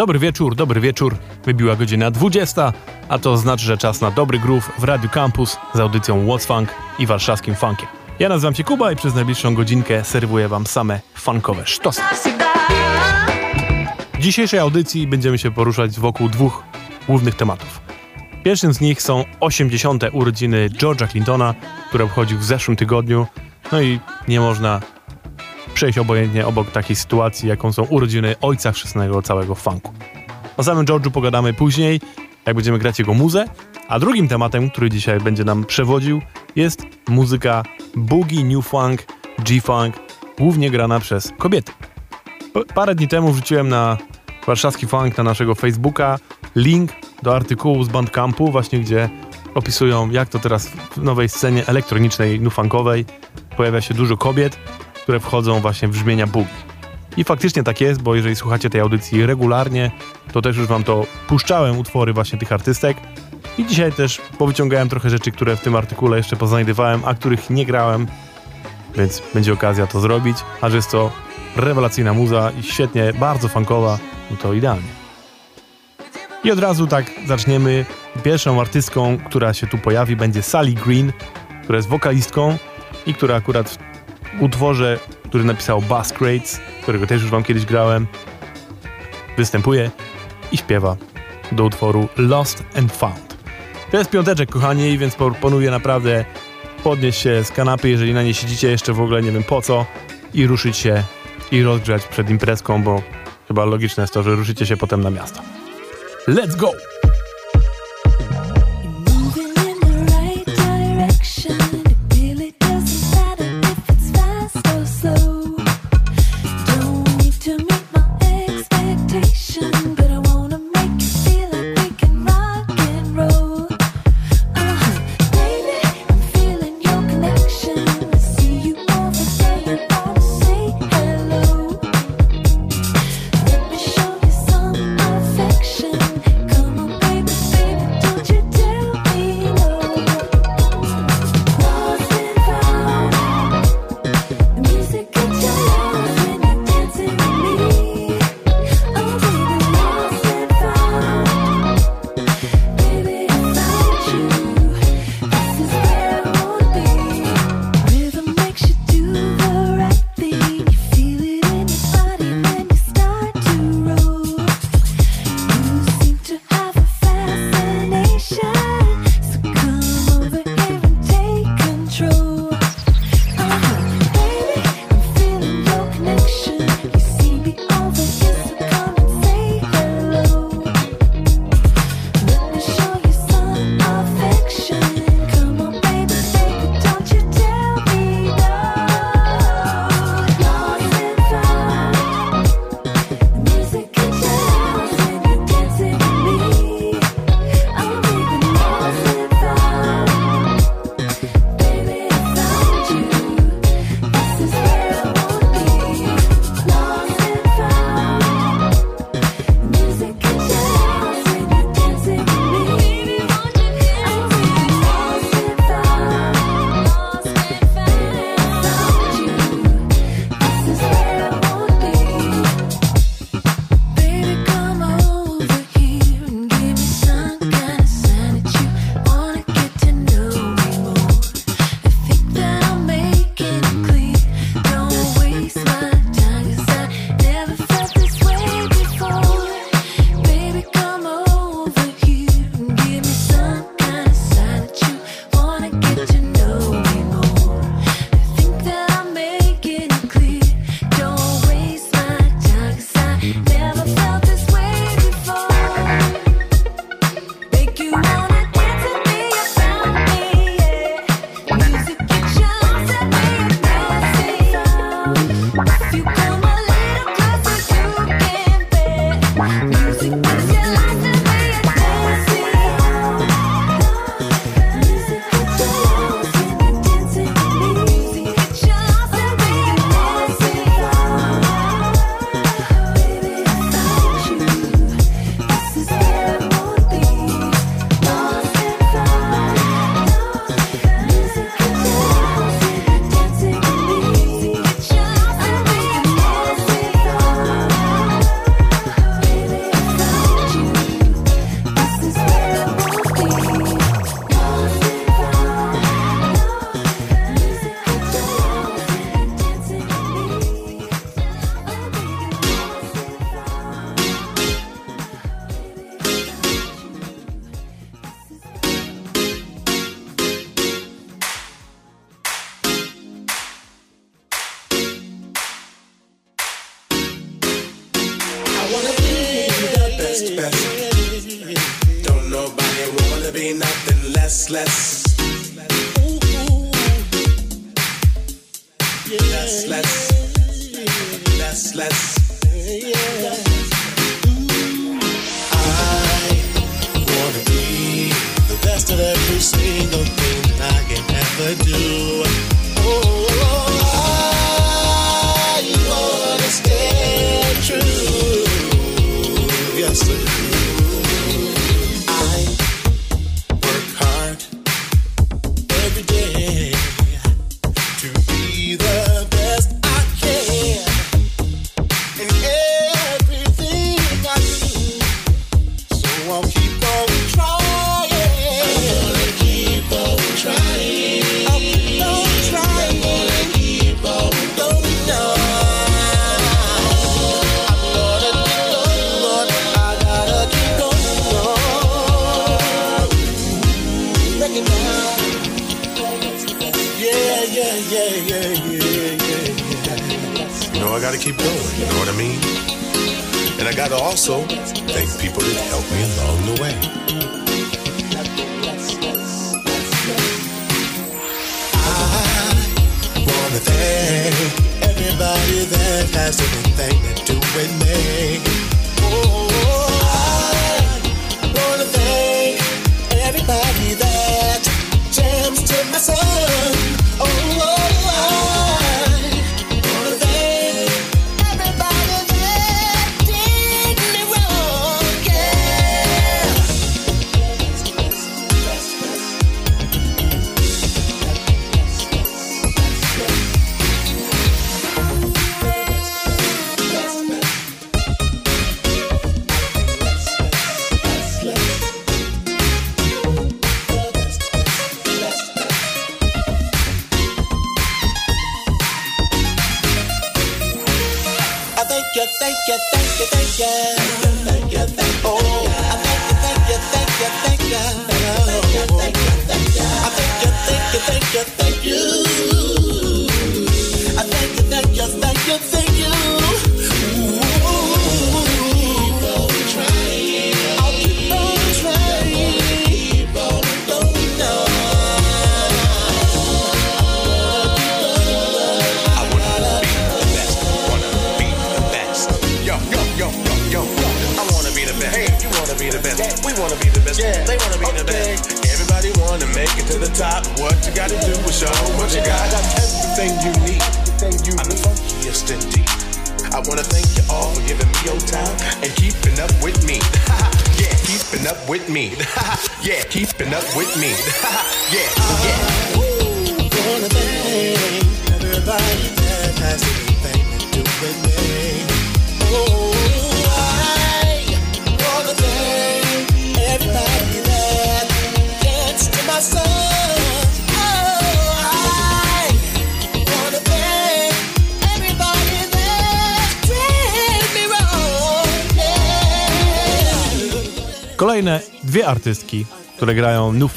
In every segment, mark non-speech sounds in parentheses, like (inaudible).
Dobry wieczór, dobry wieczór. Wybiła godzina 20, a to znaczy, że czas na dobry groove w Radio Campus z audycją What's Funk i warszawskim funkiem. Ja nazywam się Kuba i przez najbliższą godzinkę serwuję wam same funkowe sztosy. W dzisiejszej audycji będziemy się poruszać wokół dwóch głównych tematów. Pierwszym z nich są 80. urodziny George'a Clintona, które obchodził w zeszłym tygodniu. No i nie można przejść obojętnie obok takiej sytuacji, jaką są urodziny ojca chrzestnego całego funku. O samym George'u pogadamy później, jak będziemy grać jego muzę, a drugim tematem, który dzisiaj będzie nam przewodził, jest muzyka boogie, new funk, G-funk, głównie grana przez kobiety. Parę dni temu wrzuciłem na warszawski funk na naszego Facebooka link do artykułu z Bandcampu, właśnie gdzie opisują, jak to teraz w nowej scenie elektronicznej, nufunkowej pojawia się dużo kobiet, które wchodzą właśnie w brzmienia boogie. I faktycznie tak jest, bo jeżeli słuchacie tej audycji regularnie, to też już wam to puszczałem utwory właśnie tych artystek. I dzisiaj też powyciągałem trochę rzeczy, które w tym artykule jeszcze poznajdywałem, a których nie grałem, więc będzie okazja to zrobić. A że jest to rewelacyjna muza i świetnie, bardzo funkowa, no to idealnie. I od razu tak zaczniemy. Pierwszą artystką, która się tu pojawi, będzie Sally Green, która jest wokalistką i która akurat utworze, który napisał Bass Crates, którego też już wam kiedyś grałem, występuje i śpiewa do utworu Lost and Found. To jest piąteczek, kochani, więc proponuję naprawdę podnieść się z kanapy, jeżeli na niej siedzicie jeszcze w ogóle nie wiem po co i ruszyć się i rozgrzać przed imprezką, bo chyba logiczne jest to, że ruszycie się potem na miasto. Let's go! be nothing less, less. Ooh, ooh. Yeah. Less, less. Less, less. Yeah. I wanna be the best at every single thing I can ever do.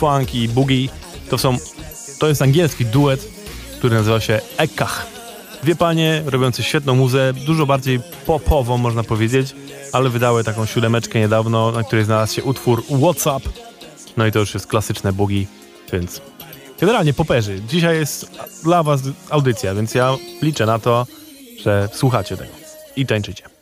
Funk i Boogie. To są, to jest angielski duet, który nazywa się Ekach. Dwie panie robiące świetną muzę, dużo bardziej popową można powiedzieć, ale wydały taką siódemeczkę niedawno, na której znalazł się utwór WhatsApp. No i to już jest klasyczne Boogie, więc generalnie poperzy. Dzisiaj jest dla was audycja, więc ja liczę na to, że słuchacie tego i tańczycie.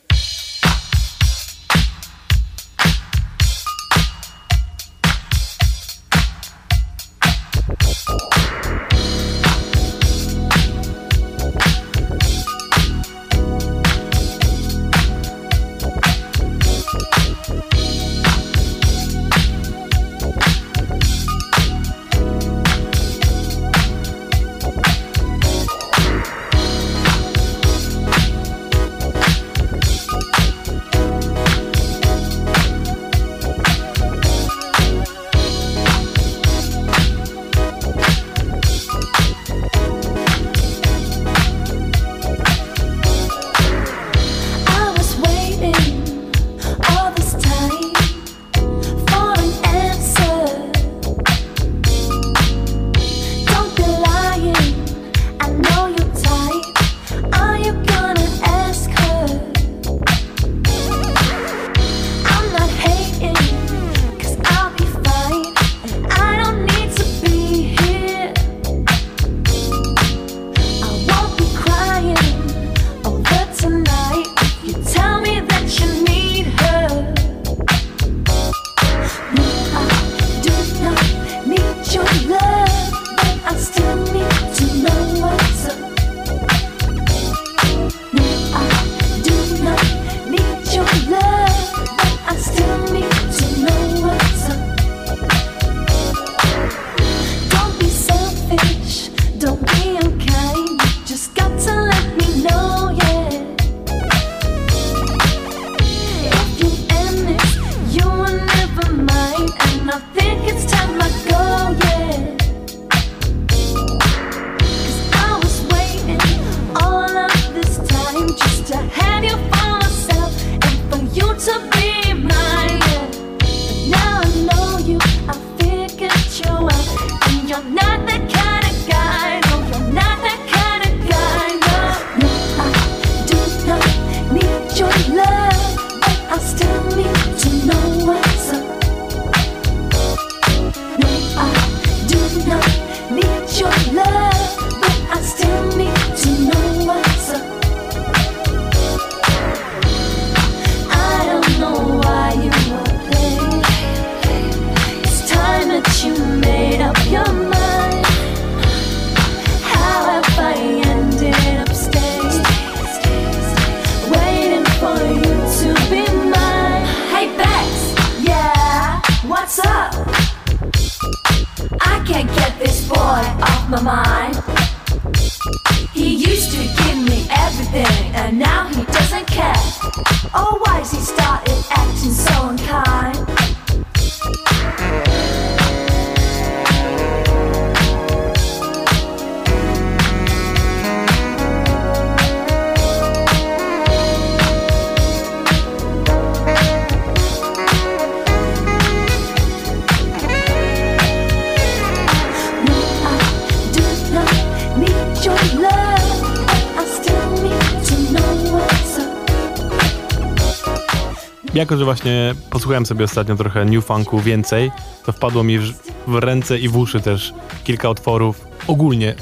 Że właśnie posłuchałem sobie ostatnio trochę New Funku więcej, to wpadło mi w, w ręce i w uszy też kilka utworów ogólnie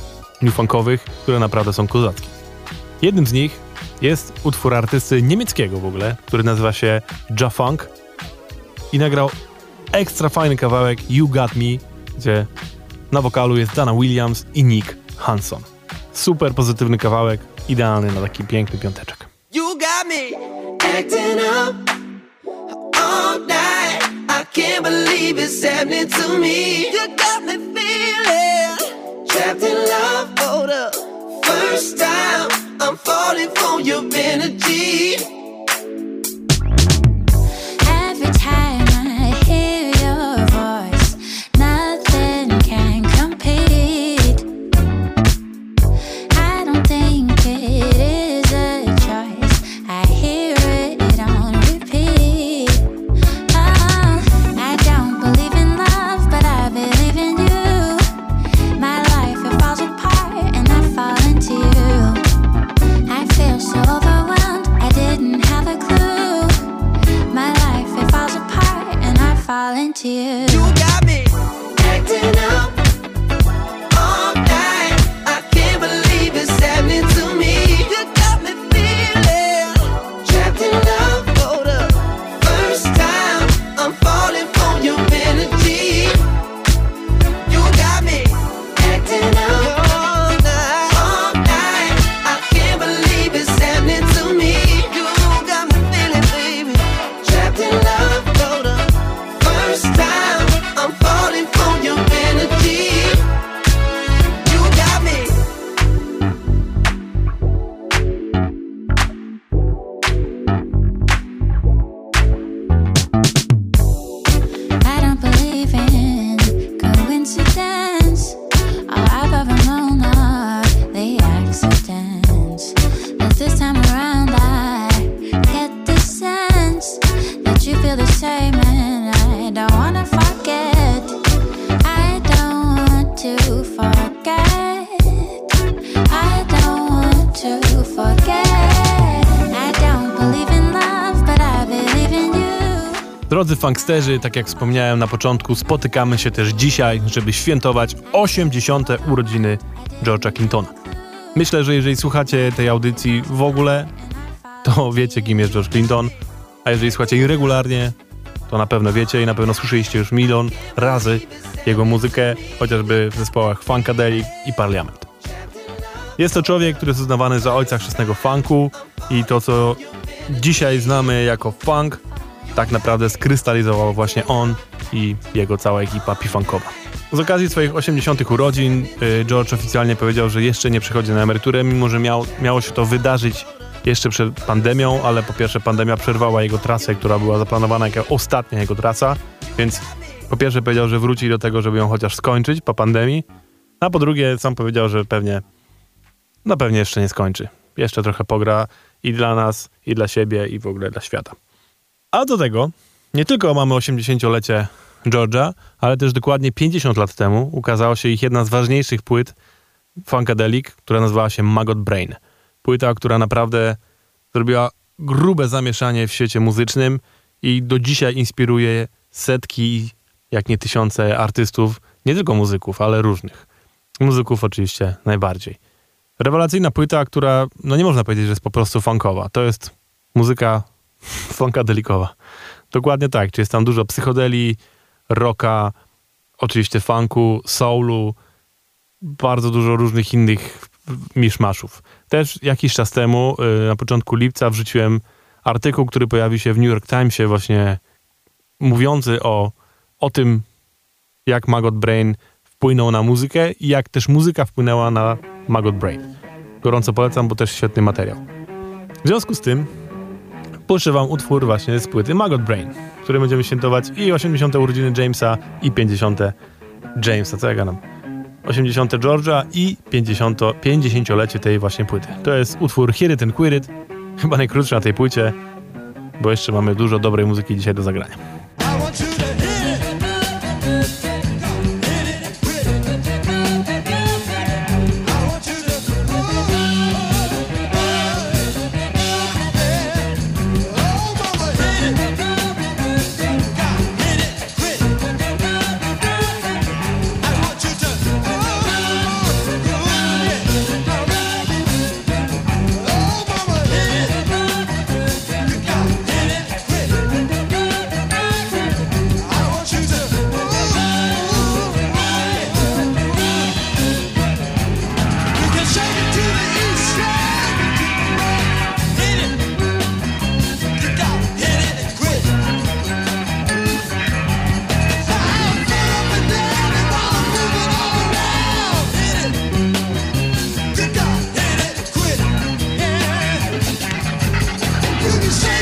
New Funkowych, które naprawdę są kozackie. Jednym z nich jest utwór artysty niemieckiego w ogóle, który nazywa się Ja Funk i nagrał ekstra fajny kawałek You Got Me, gdzie na wokalu jest Dana Williams i Nick Hanson. Super pozytywny kawałek, idealny na taki piękny piąteczek. You got me acting up all night. I can't believe it's happening to me. You got me feeling trapped in love for the first time. I'm falling for your energy. tears. Funksterzy, tak jak wspomniałem na początku, spotykamy się też dzisiaj, żeby świętować 80. urodziny George'a Clintona. Myślę, że jeżeli słuchacie tej audycji w ogóle, to wiecie, kim jest George Clinton, a jeżeli słuchacie jej regularnie, to na pewno wiecie i na pewno słyszeliście już milion razy jego muzykę, chociażby w zespołach Funkadelic i Parliament. Jest to człowiek, który jest uznawany za ojca chrzestnego funku i to, co dzisiaj znamy jako funk, tak naprawdę skrystalizował właśnie on i jego cała ekipa P-Funkowa. Z okazji swoich 80. urodzin y, George oficjalnie powiedział, że jeszcze nie przychodzi na emeryturę, mimo że miał, miało się to wydarzyć jeszcze przed pandemią, ale po pierwsze pandemia przerwała jego trasę, która była zaplanowana jako ostatnia jego trasa, więc po pierwsze powiedział, że wróci do tego, żeby ją chociaż skończyć po pandemii, a po drugie sam powiedział, że pewnie, no pewnie jeszcze nie skończy. Jeszcze trochę pogra i dla nas, i dla siebie, i w ogóle dla świata. A do tego nie tylko mamy 80-lecie George'a, ale też dokładnie 50 lat temu ukazała się ich jedna z ważniejszych płyt Funkadelic, która nazywała się Maggot Brain. Płyta, która naprawdę zrobiła grube zamieszanie w świecie muzycznym i do dzisiaj inspiruje setki, jak nie tysiące artystów, nie tylko muzyków, ale różnych. Muzyków oczywiście najbardziej. Rewelacyjna płyta, która, no nie można powiedzieć, że jest po prostu funkowa. To jest muzyka funkadelikowa. Dokładnie tak, czy jest tam dużo psychodelii, rocka, oczywiście funku, soulu, bardzo dużo różnych innych miszmaszów. Też jakiś czas temu, y, na początku lipca, wrzuciłem artykuł, który pojawił się w New York Timesie właśnie mówiący o o tym, jak Maggot Brain wpłynął na muzykę i jak też muzyka wpłynęła na Maggot Brain. Gorąco polecam, bo też świetny materiał. W związku z tym puszczę wam utwór właśnie z płyty Maggot Brain, w którym będziemy świętować i 80. urodziny Jamesa i 50. Jamesa, co ja gadam? 80. George'a i 50, 50-lecie tej właśnie płyty. To jest utwór Hear It and Quit It, chyba najkrótszy na tej płycie, bo jeszcze mamy dużo dobrej muzyki dzisiaj do zagrania. You can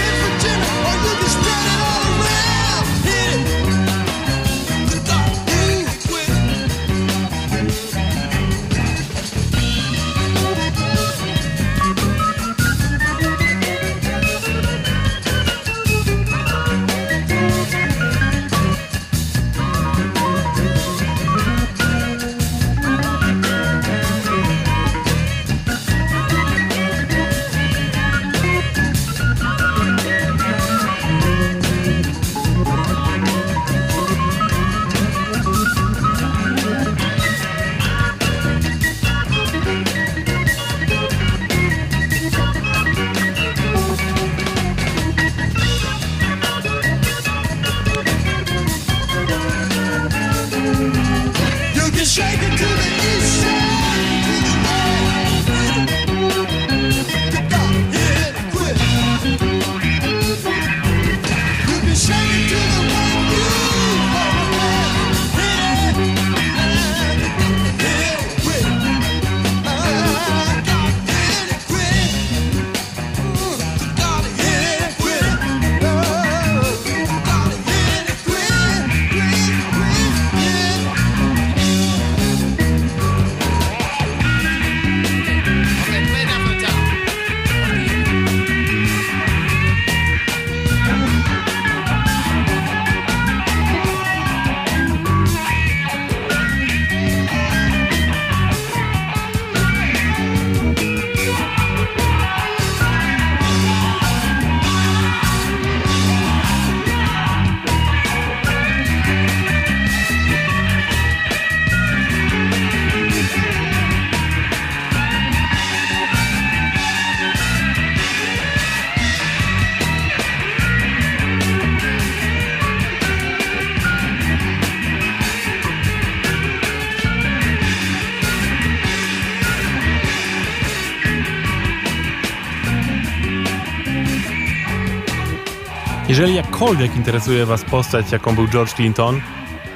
Jeżeli jakkolwiek interesuje Was postać, jaką był George Clinton,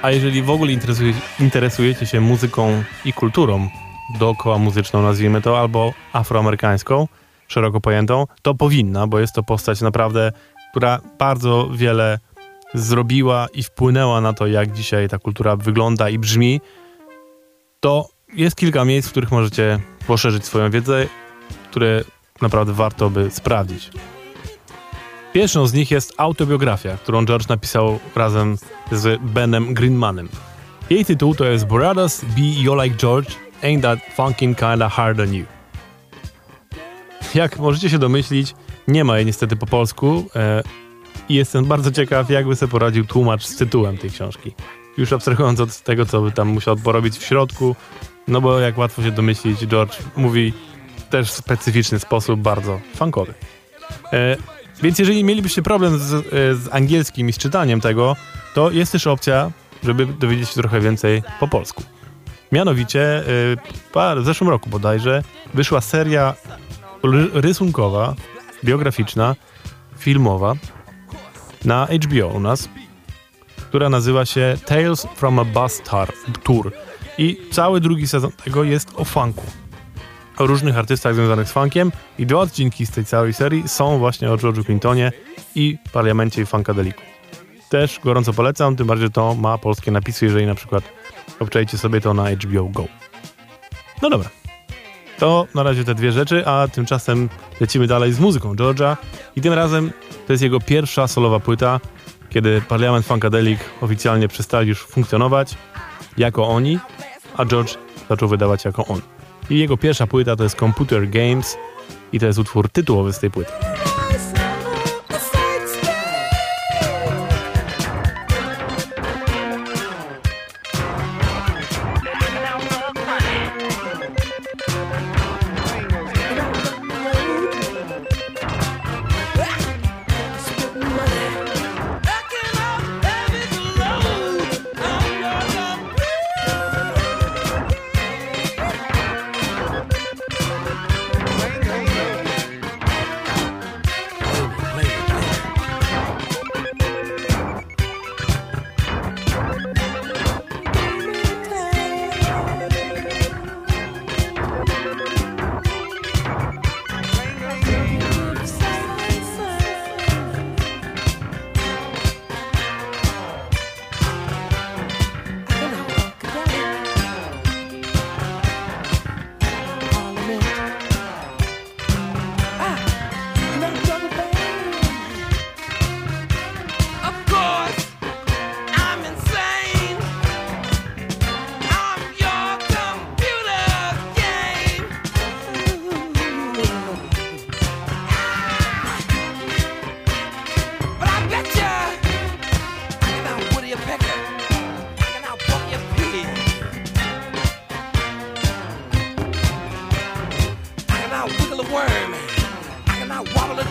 a jeżeli w ogóle interesuje, interesujecie się muzyką i kulturą dookoła muzyczną, nazwijmy to, albo afroamerykańską, szeroko pojętą, to powinna, bo jest to postać naprawdę, która bardzo wiele zrobiła i wpłynęła na to, jak dzisiaj ta kultura wygląda i brzmi, to jest kilka miejsc, w których możecie poszerzyć swoją wiedzę, które naprawdę warto by sprawdzić. Pierwszą z nich jest autobiografia, którą George napisał razem z Benem Greenmanem. Jej tytuł to jest Brothers Be You Like George, Ain't That Funkin' Kinda Hard on You. Jak możecie się domyślić, nie ma jej niestety po polsku e, i jestem bardzo ciekaw, jakby sobie poradził tłumacz z tytułem tej książki. Już abstrahując od tego, co by tam musiał porobić w środku, no bo jak łatwo się domyślić, George mówi też w specyficzny sposób, bardzo funkowy. E, więc jeżeli mielibyście problem z, e, z angielskim i z czytaniem tego, to jest też opcja, żeby dowiedzieć się trochę więcej po polsku. Mianowicie e, w zeszłym roku bodajże wyszła seria ry- rysunkowa, biograficzna, filmowa na HBO u nas. która nazywa się Tales from a Bus Tour. I cały drugi sezon tego jest o funku. O różnych artystach związanych z funkiem i dwa odcinki z tej całej serii są właśnie o George'u Clintonie i Parlamencie i Funkadeliku. Też gorąco polecam, tym bardziej to ma polskie napisy, jeżeli na przykład obczajcie sobie to na HBO Go. No dobra. To na razie te dwie rzeczy, a tymczasem lecimy dalej z muzyką George'a i tym razem to jest jego pierwsza solowa płyta, kiedy Parlament Funkadelic oficjalnie przestali już funkcjonować jako oni, a George zaczął wydawać jako on. I jego pierwsza płyta to jest Computer Games i to jest utwór tytułowy z tej płyty.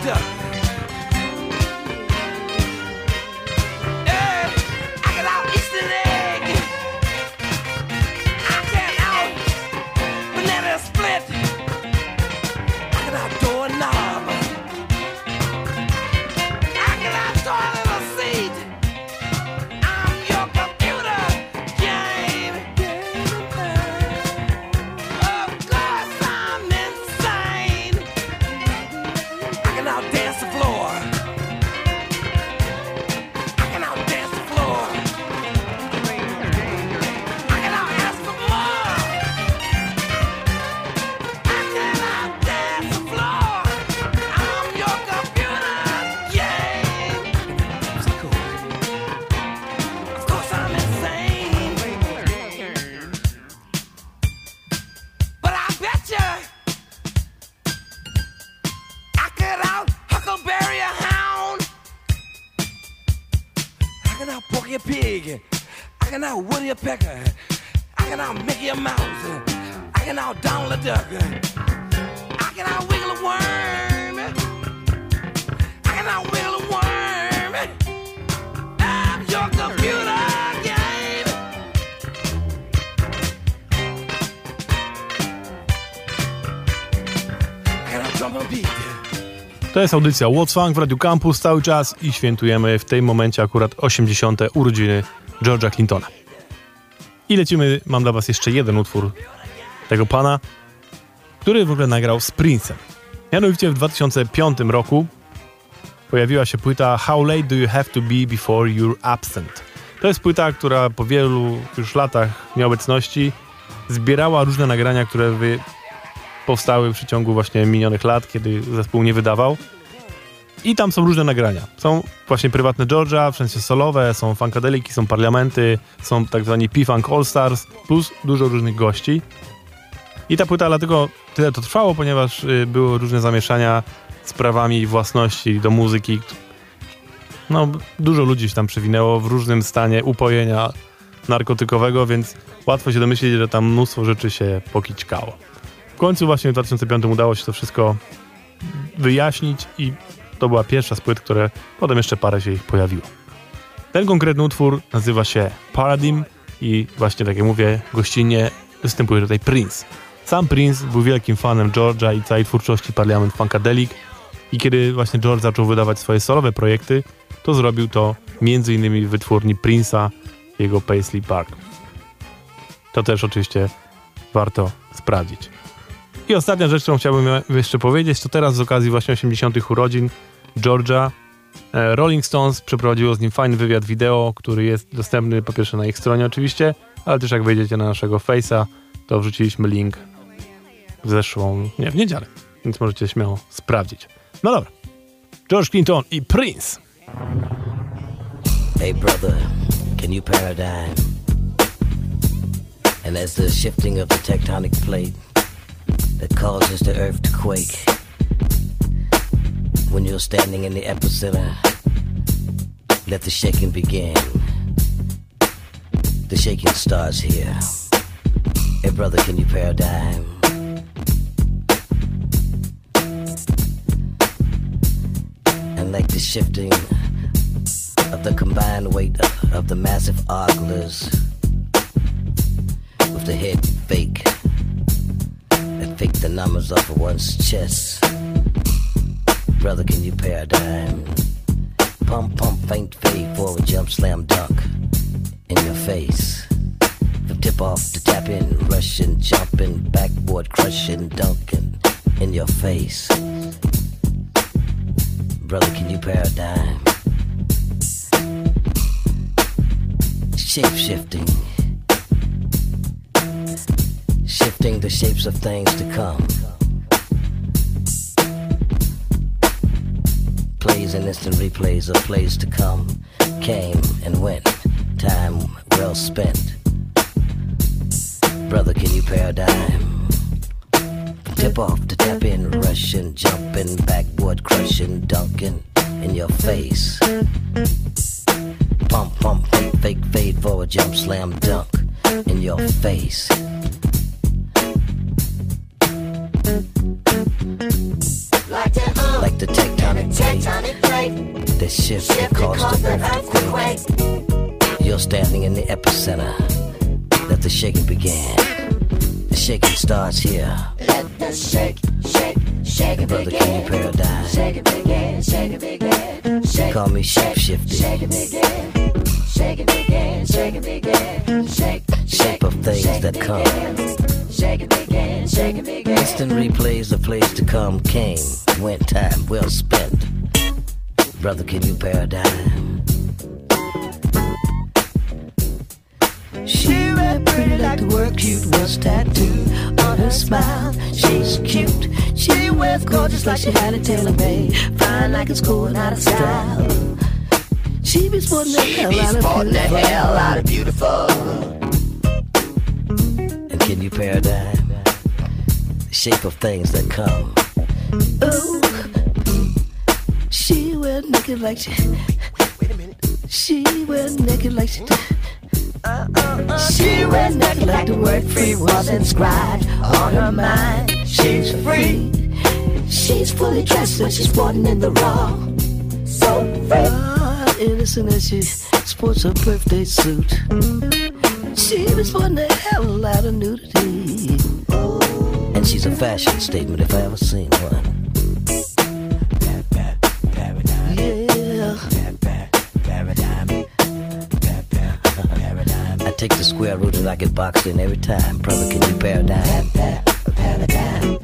Out a pecker. I can out Mickey a mouse. I can out Donald a duck. I can out Wiggle a worm. I can out Wiggle a worm. I'm your computer. To jest audycja What's Funk w Radio Campus cały czas i świętujemy w tym momencie akurat 80. urodziny George'a Clintona. I lecimy, mam dla was jeszcze jeden utwór tego pana, który w ogóle nagrał z Prince'em. Mianowicie w 2005 roku pojawiła się płyta How Late Do You Have To Be Before You're Absent. To jest płyta, która po wielu już latach nieobecności zbierała różne nagrania, które powstały w przeciągu właśnie minionych lat, kiedy zespół nie wydawał. I tam są różne nagrania. Są właśnie prywatne George'a, w sensie solowe, są funkadeliki, są parlamenty, są tak zwani P-Funk All Stars, plus dużo różnych gości. I ta płyta dlatego tyle to trwało, ponieważ y, były różne zamieszania z prawami własności do muzyki. No, dużo ludzi się tam przewinęło w różnym stanie upojenia narkotykowego, więc łatwo się domyślić, że tam mnóstwo rzeczy się pokićkało. W końcu właśnie w 2005 udało się to wszystko wyjaśnić i to była pierwsza z płyt, które potem jeszcze parę się ich pojawiło. Ten konkretny utwór nazywa się Paradigm i właśnie tak jak mówię, gościnnie występuje tutaj Prince. Sam Prince był wielkim fanem George'a i całej twórczości Parliament Funkadelic I kiedy właśnie George zaczął wydawać swoje solowe projekty, to zrobił to m.in. w wytwórni Prince'a, jego Paisley Park. To też oczywiście warto sprawdzić. I ostatnia rzecz, którą chciałbym jeszcze powiedzieć, to teraz z okazji właśnie 80. urodzin George'a e, Rolling Stones przeprowadziło z nim fajny wywiad wideo, który jest dostępny po pierwsze na ich stronie oczywiście, ale też jak wejdziecie na naszego Face'a, to wrzuciliśmy link w zeszłą, nie, w niedzielę, więc możecie śmiało sprawdzić. No dobra. George Clinton i Prince. Hey brother, can you paradigm? And as the shifting of the tectonic plate that causes the earth to quake, when you're standing in the epicenter, let the shaking begin. The shaking starts here. Hey brother, can you paradigm? And like the shifting of the combined weight of, of the massive oglers with the head fake that fake the numbers off of one's chest. Brother, can you paradigm? Pump, pump, faint, fade, forward, jump, slam, dunk in your face. From tip off to tap in, rushing, jumping, backboard, crushing, dunking in your face. Brother, can you paradigm? Shape shifting. Shifting the shapes of things to come. And instant replays of plays to come. Came and went. Time well spent. Brother, can you paradigm? Tip off to tap in, rushing, jumping, backboard, crushing, dunking in your face. Pump, pump, fake, fake, fade, forward, jump, slam, dunk in your face. Like tectonic uh, plate that shift that caused the earth to quake. You're standing in the epicenter. Let the shaking begin. The shaking starts here. Let the shake, shake, shake it Brother, can you paradigm? Shake it begin, shake it begin, shake Call me shape shifting. Shake it begin, shake it begin, shake it begin, shake, Shape of things shake that come. Shake it begin, shake it begin. Instant replays of plays to come came, went time well spent. Brother, can you paradigm? She ran pretty like the word cute was tattooed on her smile. She's cute. She wears gorgeous like she had a tailor made. Fine like it's going out of style. She be sporting the hell out of beautiful. hell out of beautiful. And can you paradigm? The shape of things that come. Oh, she wear naked like she. Wait a minute. She wear naked like she. Uh, uh, uh, She wear naked like the word free was inscribed on her mind. She's free. She's fully dressed when she's sporting in the raw. So free. Innocent as she sports her birthday suit. She was sporting the hell out of nudity. And she's a fashion statement if I ever seen one. Square root and I get boxed in every time. Brother, can you paradigm? Paradigm.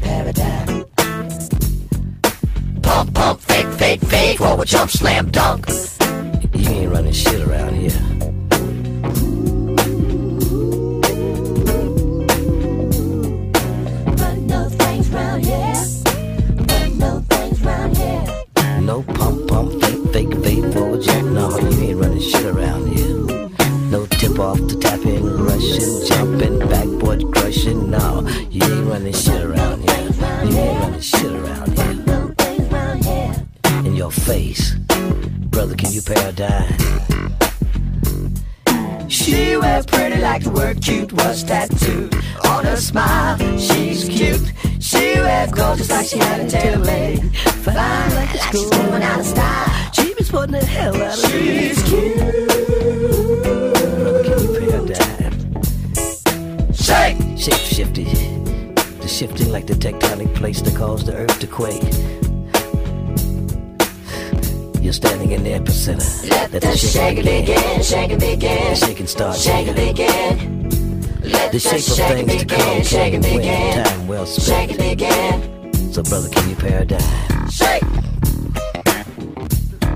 Paradigm. Pump, pump, fake, fake, fake. Forward jump, slam, dunk. You ain't running shit around here. She wears pretty like the word cute was tattooed on her smile. She's cute. She wears gorgeous like she had a tailor made. Fine like a school going out of style. She be sporting the hell out of me. She's cute. Brother, can you paradigm? Shake! Shape shifty. The shifting like the tectonic plates that cause the earth to quake. You're standing in the epicenter. Let the shaking begin, shaking The begin, shaking starts. shaking begin. Let The the shape of shaking things to come begin, shaking came when begin, time well spent. shaking begin. So, brother, can you paradigm? Shake,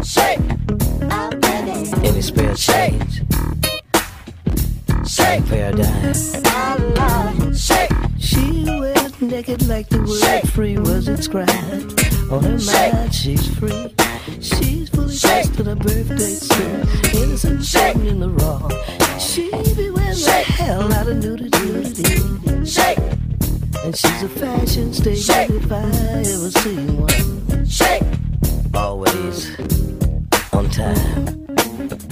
shake, oh, Any spare change? shake, Paradigm. shake. She was naked like the word Shake. free was inscribed on her Shake. mind. She's free. She's fully dressed in her birthday suit. Innocent shame in the wrong. She be wearing the hell out of nudity. Shake, And she's a fashion statement if I ever seen one. shake, Always on time.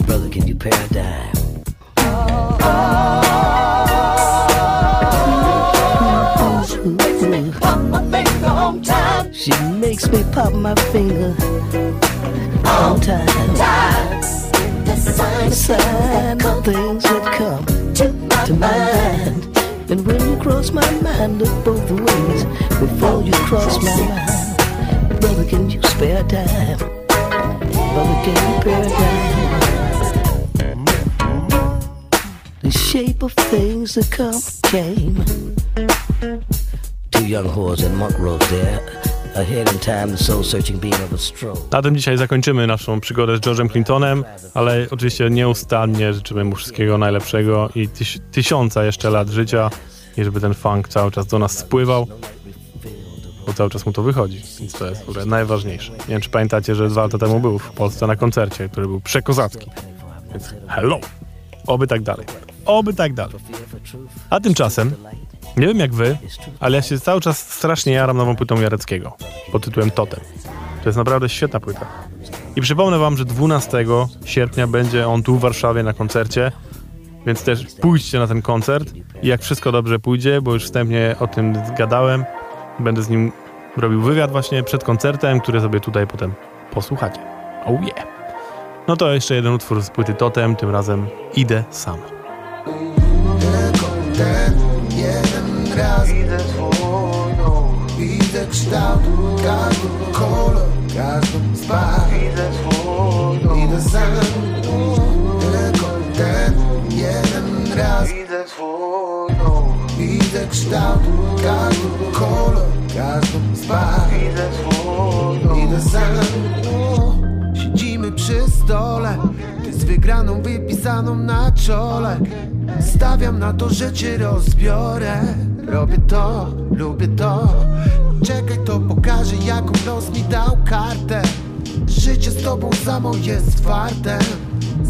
Brother, can you paradigm? pop oh, oh, oh. She makes me pop my finger on time. The sign Sign of things that come to my to my mind. And when you cross my mind, look both ways before you cross my mind. Brother, can you spare time? Brother, can you spare time? The shape of things that come came. Two young whores and monk robes there, Na tym dzisiaj zakończymy naszą przygodę z George'em Clintonem, ale oczywiście nieustannie życzymy mu wszystkiego najlepszego i tyś, tysiąca jeszcze lat życia i żeby ten funk cały czas do nas spływał, bo cały czas mu to wychodzi, więc to jest w najważniejsze. Nie wiem, czy pamiętacie, że dwa lata temu był w Polsce na koncercie, który był przekozacki, więc hello! Oby tak dalej. Oby tak dalej. A tymczasem, nie wiem jak wy, ale ja się cały czas strasznie jaram nową płytą Jareckiego pod tytułem Totem. To jest naprawdę świetna płyta. I przypomnę wam, że 12 sierpnia będzie on tu w Warszawie na koncercie, więc też pójdźcie na ten koncert i jak wszystko dobrze pójdzie, bo już wstępnie o tym zgadałem, będę z nim robił wywiad właśnie przed koncertem, który sobie tutaj potem posłuchacie. Oh yeah! No to jeszcze jeden utwór z płyty Totem, tym razem Idę Sam. Raz Widzę swój dom Widzę kształt, każdy kolor Każdą z barw Widzę swój dom Idę sam Tylko ten jeden raz. Widzę swój dom Widzę kształt, każdy kolor Każdą z barw Widzę swój dom Idę sam Siedzimy przy stole z wygraną wypisaną na czole. Stawiam na to, że cię rozbiorę. Robię to, lubię to. Czekaj, to pokażę jaką los mi dał kartę. Życie z tobą samo jest fartem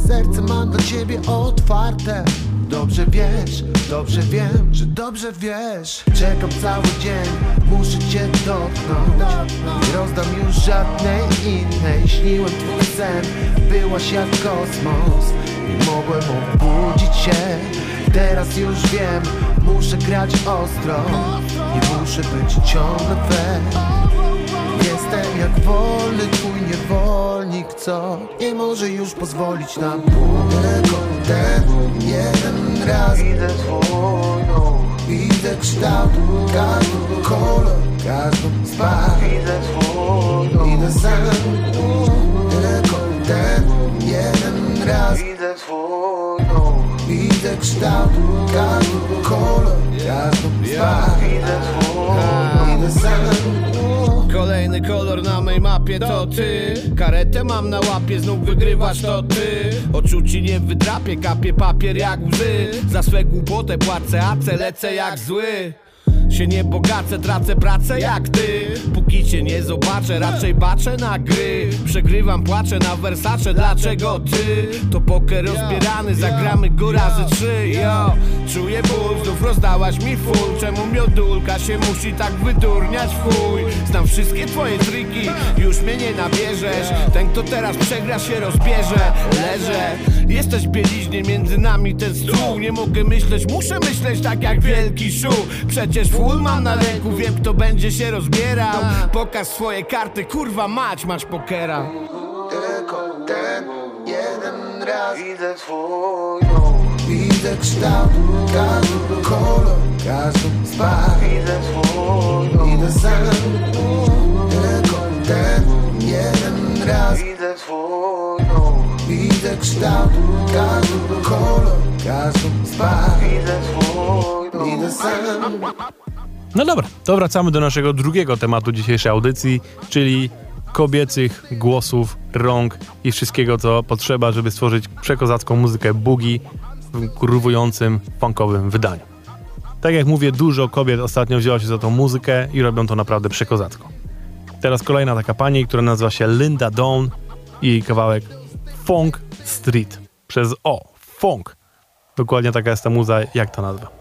Serce mam dla ciebie otwarte. Dobrze wiesz, dobrze wiem, że dobrze wiesz. Czekam cały dzień, muszę cię dotknąć. Nie rozdam już żadnej innej. Śniłem twój sen, byłaś jak kosmos. Nie mogłem obudzić się. Teraz już wiem, muszę grać ostro. Nie muszę być ciągle fair Jestem jak wolny twój niewolnik, co nie może już pozwolić na ból Tylko ten jeden raz Widzę swój dom Widzę kształt, każdy kolor, każdą barw Widzę dom Idę sam Tylko ten jeden raz Widzę swój dom Widzę kształt, każdy kolor, każdą barw Widzę dom Idę sam Kolejny kolor na mej mapie to ty. Karetę mam na łapie, znów wygrywasz to ty. Oczu ci nie wydrapię, kapie papier jak łzy. Za swe głupotę płacę, a lecę jak zły się nie bogacę, tracę pracę jak ty. Póki cię nie zobaczę, raczej baczę na gry. Przegrywam, płaczę na Versace, dlaczego ty? To poker rozbierany, zagramy go razy trzy Yo, czuję ból, znów rozdałaś mi full Czemu miodulka się musi tak wydurniać chuj? Znam wszystkie twoje triki, już mnie nie nabierzesz. Ten kto teraz przegra się rozbierze, leżę. Jesteś bieliźnie między nami ten stół. Nie mogę myśleć, muszę myśleć tak jak wielki szu Przecież full mam na ręku, wiem kto będzie się rozbierał. Pokaż swoje karty, kurwa mać, masz pokera. Tylko ten jeden raz. Widzę swój dom Widzę kształt każdy kolor, każdą z barw Widzę sam, tylko ten jeden raz. Widzę twój Widzę kształt każdy kolor, każdą z barw Widzę twój Widzę sam No dobra, to wracamy do naszego drugiego tematu dzisiejszej audycji, czyli kobiecych głosów, rąk i wszystkiego, co potrzeba, żeby stworzyć przekozacką muzykę boogie w kurwującym, funkowym wydaniu. Tak jak mówię, dużo kobiet ostatnio wzięło się za tą muzykę i robią to naprawdę przekozacko. Teraz kolejna taka pani, która nazywa się Linda Dawn i jej kawałek Funk Street. Przez O. Funk. Dokładnie taka jest ta muza, jak to nazwa.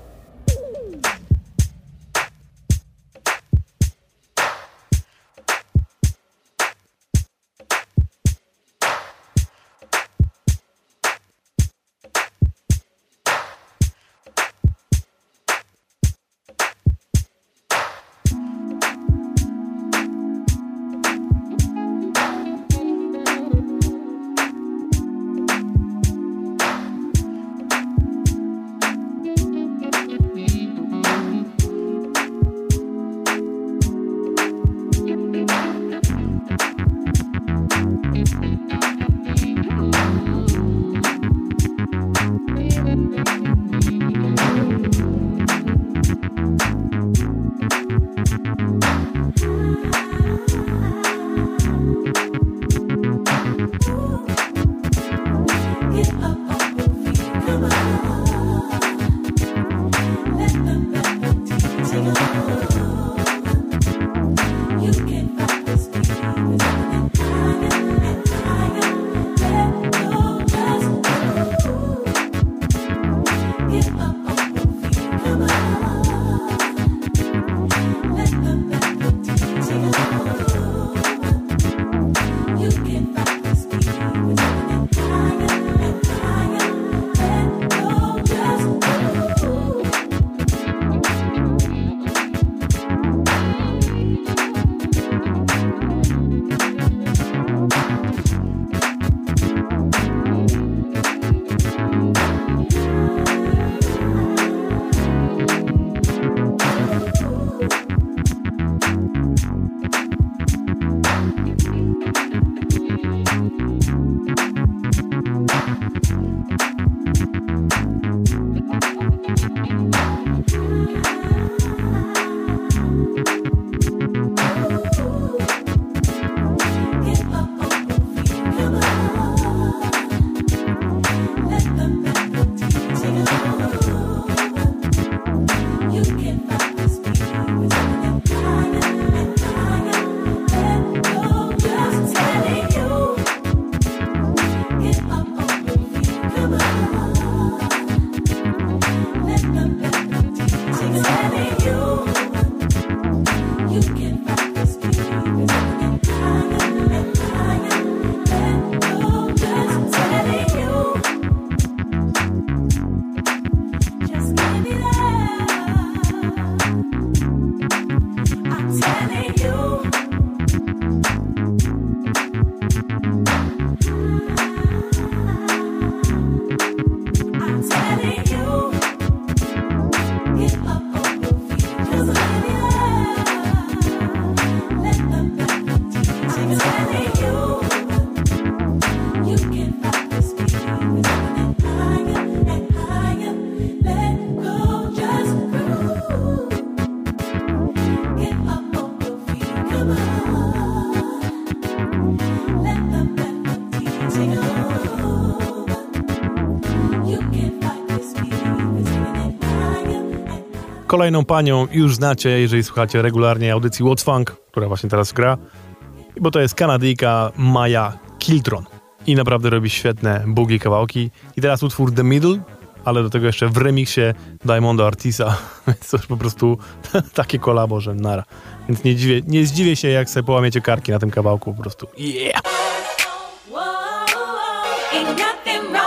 Kolejną panią już znacie, jeżeli słuchacie regularnie audycji What's Funk, która właśnie teraz gra, bo to jest Kanadyjka Maya Kiltron i naprawdę robi świetne boogie kawałki. I teraz utwór The Middle, ale do tego jeszcze w remiksie Diamondo Artisa, (laughs) więc to już po prostu (laughs) takie kolabo, że nara. Więc nie, dziwię, nie zdziwię się, jak sobie połamiecie karki na tym kawałku po prostu. Yeah! Ain't nothing wrong.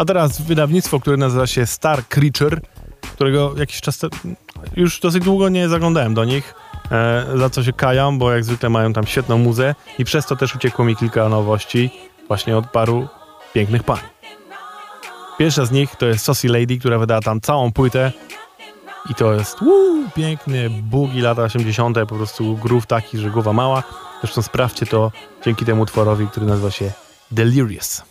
A teraz wydawnictwo, które nazywa się Star Creature, którego jakiś czas te... już dosyć długo nie zaglądałem do nich, e, za co się kajam, bo jak zwykle mają tam świetną muzę i przez to też uciekło mi kilka nowości właśnie od paru pięknych pań. Pierwsza z nich to jest Saucy Lady, która wydała tam całą płytę i to jest uu, piękny bugi lata 80., po prostu grów taki, że głowa mała. Zresztą sprawdźcie to dzięki temu utworowi, który nazywa się Delirious.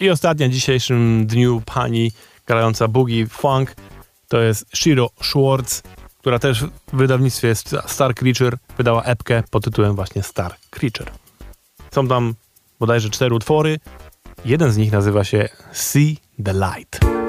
I ostatnia w dzisiejszym dniu pani grająca boogie funk to jest Shiro Schwartz, która też w wydawnictwie Star Creature wydała epkę pod tytułem właśnie Star Creature. Są tam bodajże cztery utwory. Jeden z nich nazywa się See the Light.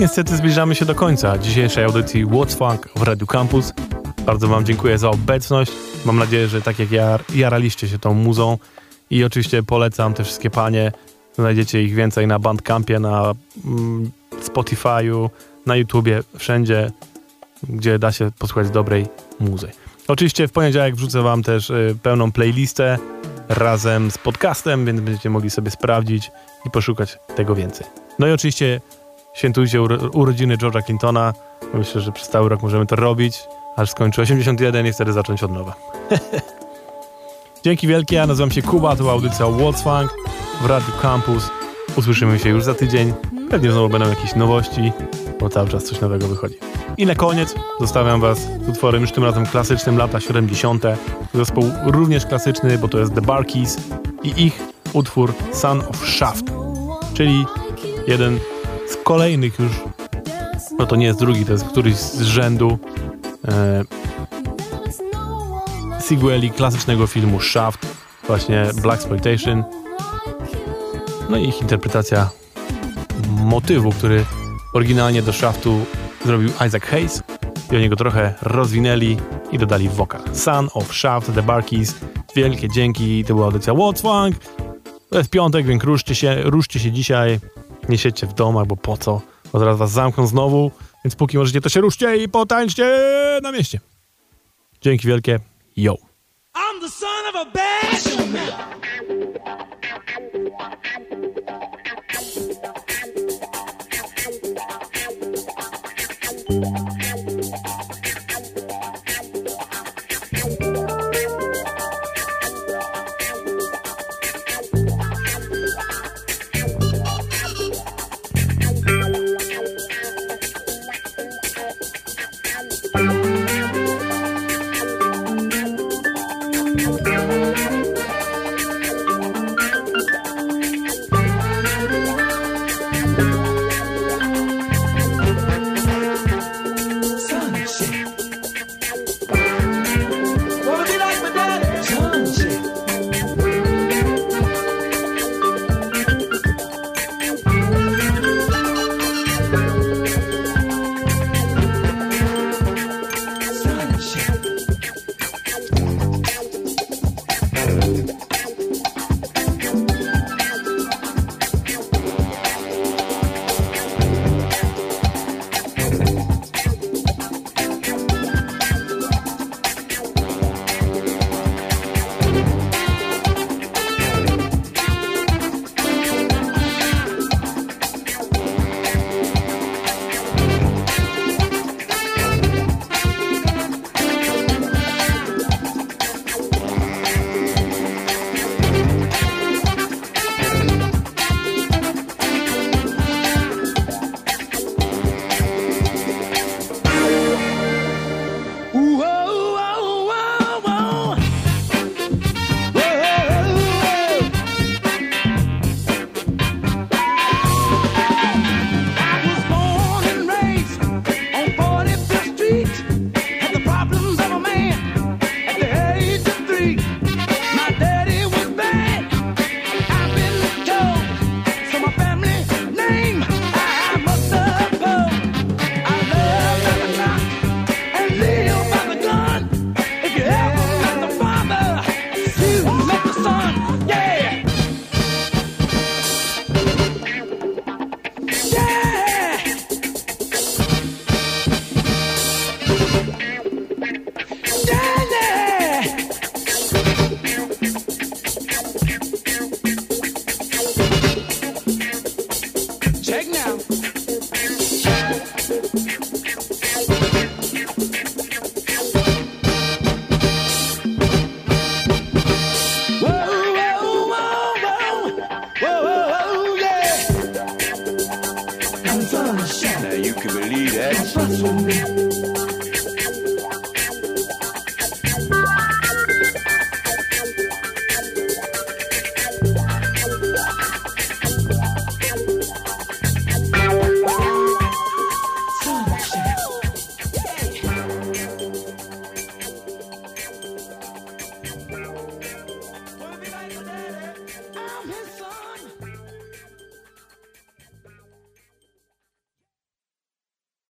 Niestety zbliżamy się do końca dzisiejszej audycji What's Funk w Radio Campus. Bardzo Wam dziękuję za obecność. Mam nadzieję, że tak jak ja, jaraliście się tą muzą. I oczywiście polecam te wszystkie panie. Znajdziecie ich więcej na Bandcampie, na mm, Spotify'u, na YouTubie, wszędzie, gdzie da się posłuchać dobrej muzy. Oczywiście w poniedziałek wrzucę Wam też y, pełną playlistę razem z podcastem, więc będziecie mogli sobie sprawdzić i poszukać tego więcej. No i oczywiście świętujcie uro- urodziny George'a Clintona. Myślę, że przez cały rok możemy to robić, aż skończy 81 i wtedy zacząć od nowa. (laughs) Dzięki wielkie, ja nazywam się Kuba, to była audycja What's Funk w Radiu Campus. Usłyszymy się już za tydzień. Pewnie znowu będą jakieś nowości, bo cały czas coś nowego wychodzi. I na koniec zostawiam Was z utworem już tym razem klasycznym lata 70. Zespół również klasyczny, bo to jest The Barkeys i ich utwór Son of Shaft, czyli jeden z kolejnych już, no to nie jest drugi, to jest któryś z rzędu e, klasycznego filmu Shaft, właśnie Black Exploitation. No i ich interpretacja motywu, który oryginalnie do Shaftu zrobił Isaac Hayes i oni go trochę rozwinęli i dodali wokal. Son of Shaft, The Barkeys. Wielkie dzięki, to była audycja What's Funk. To jest piątek, więc ruszcie się, ruszcie się dzisiaj. Nie siedźcie w domach, bo po co? Bo zaraz was zamkną znowu, więc póki możecie, to się ruszcie i potańczcie na mieście. Dzięki wielkie. Yo. I'm the son of a bad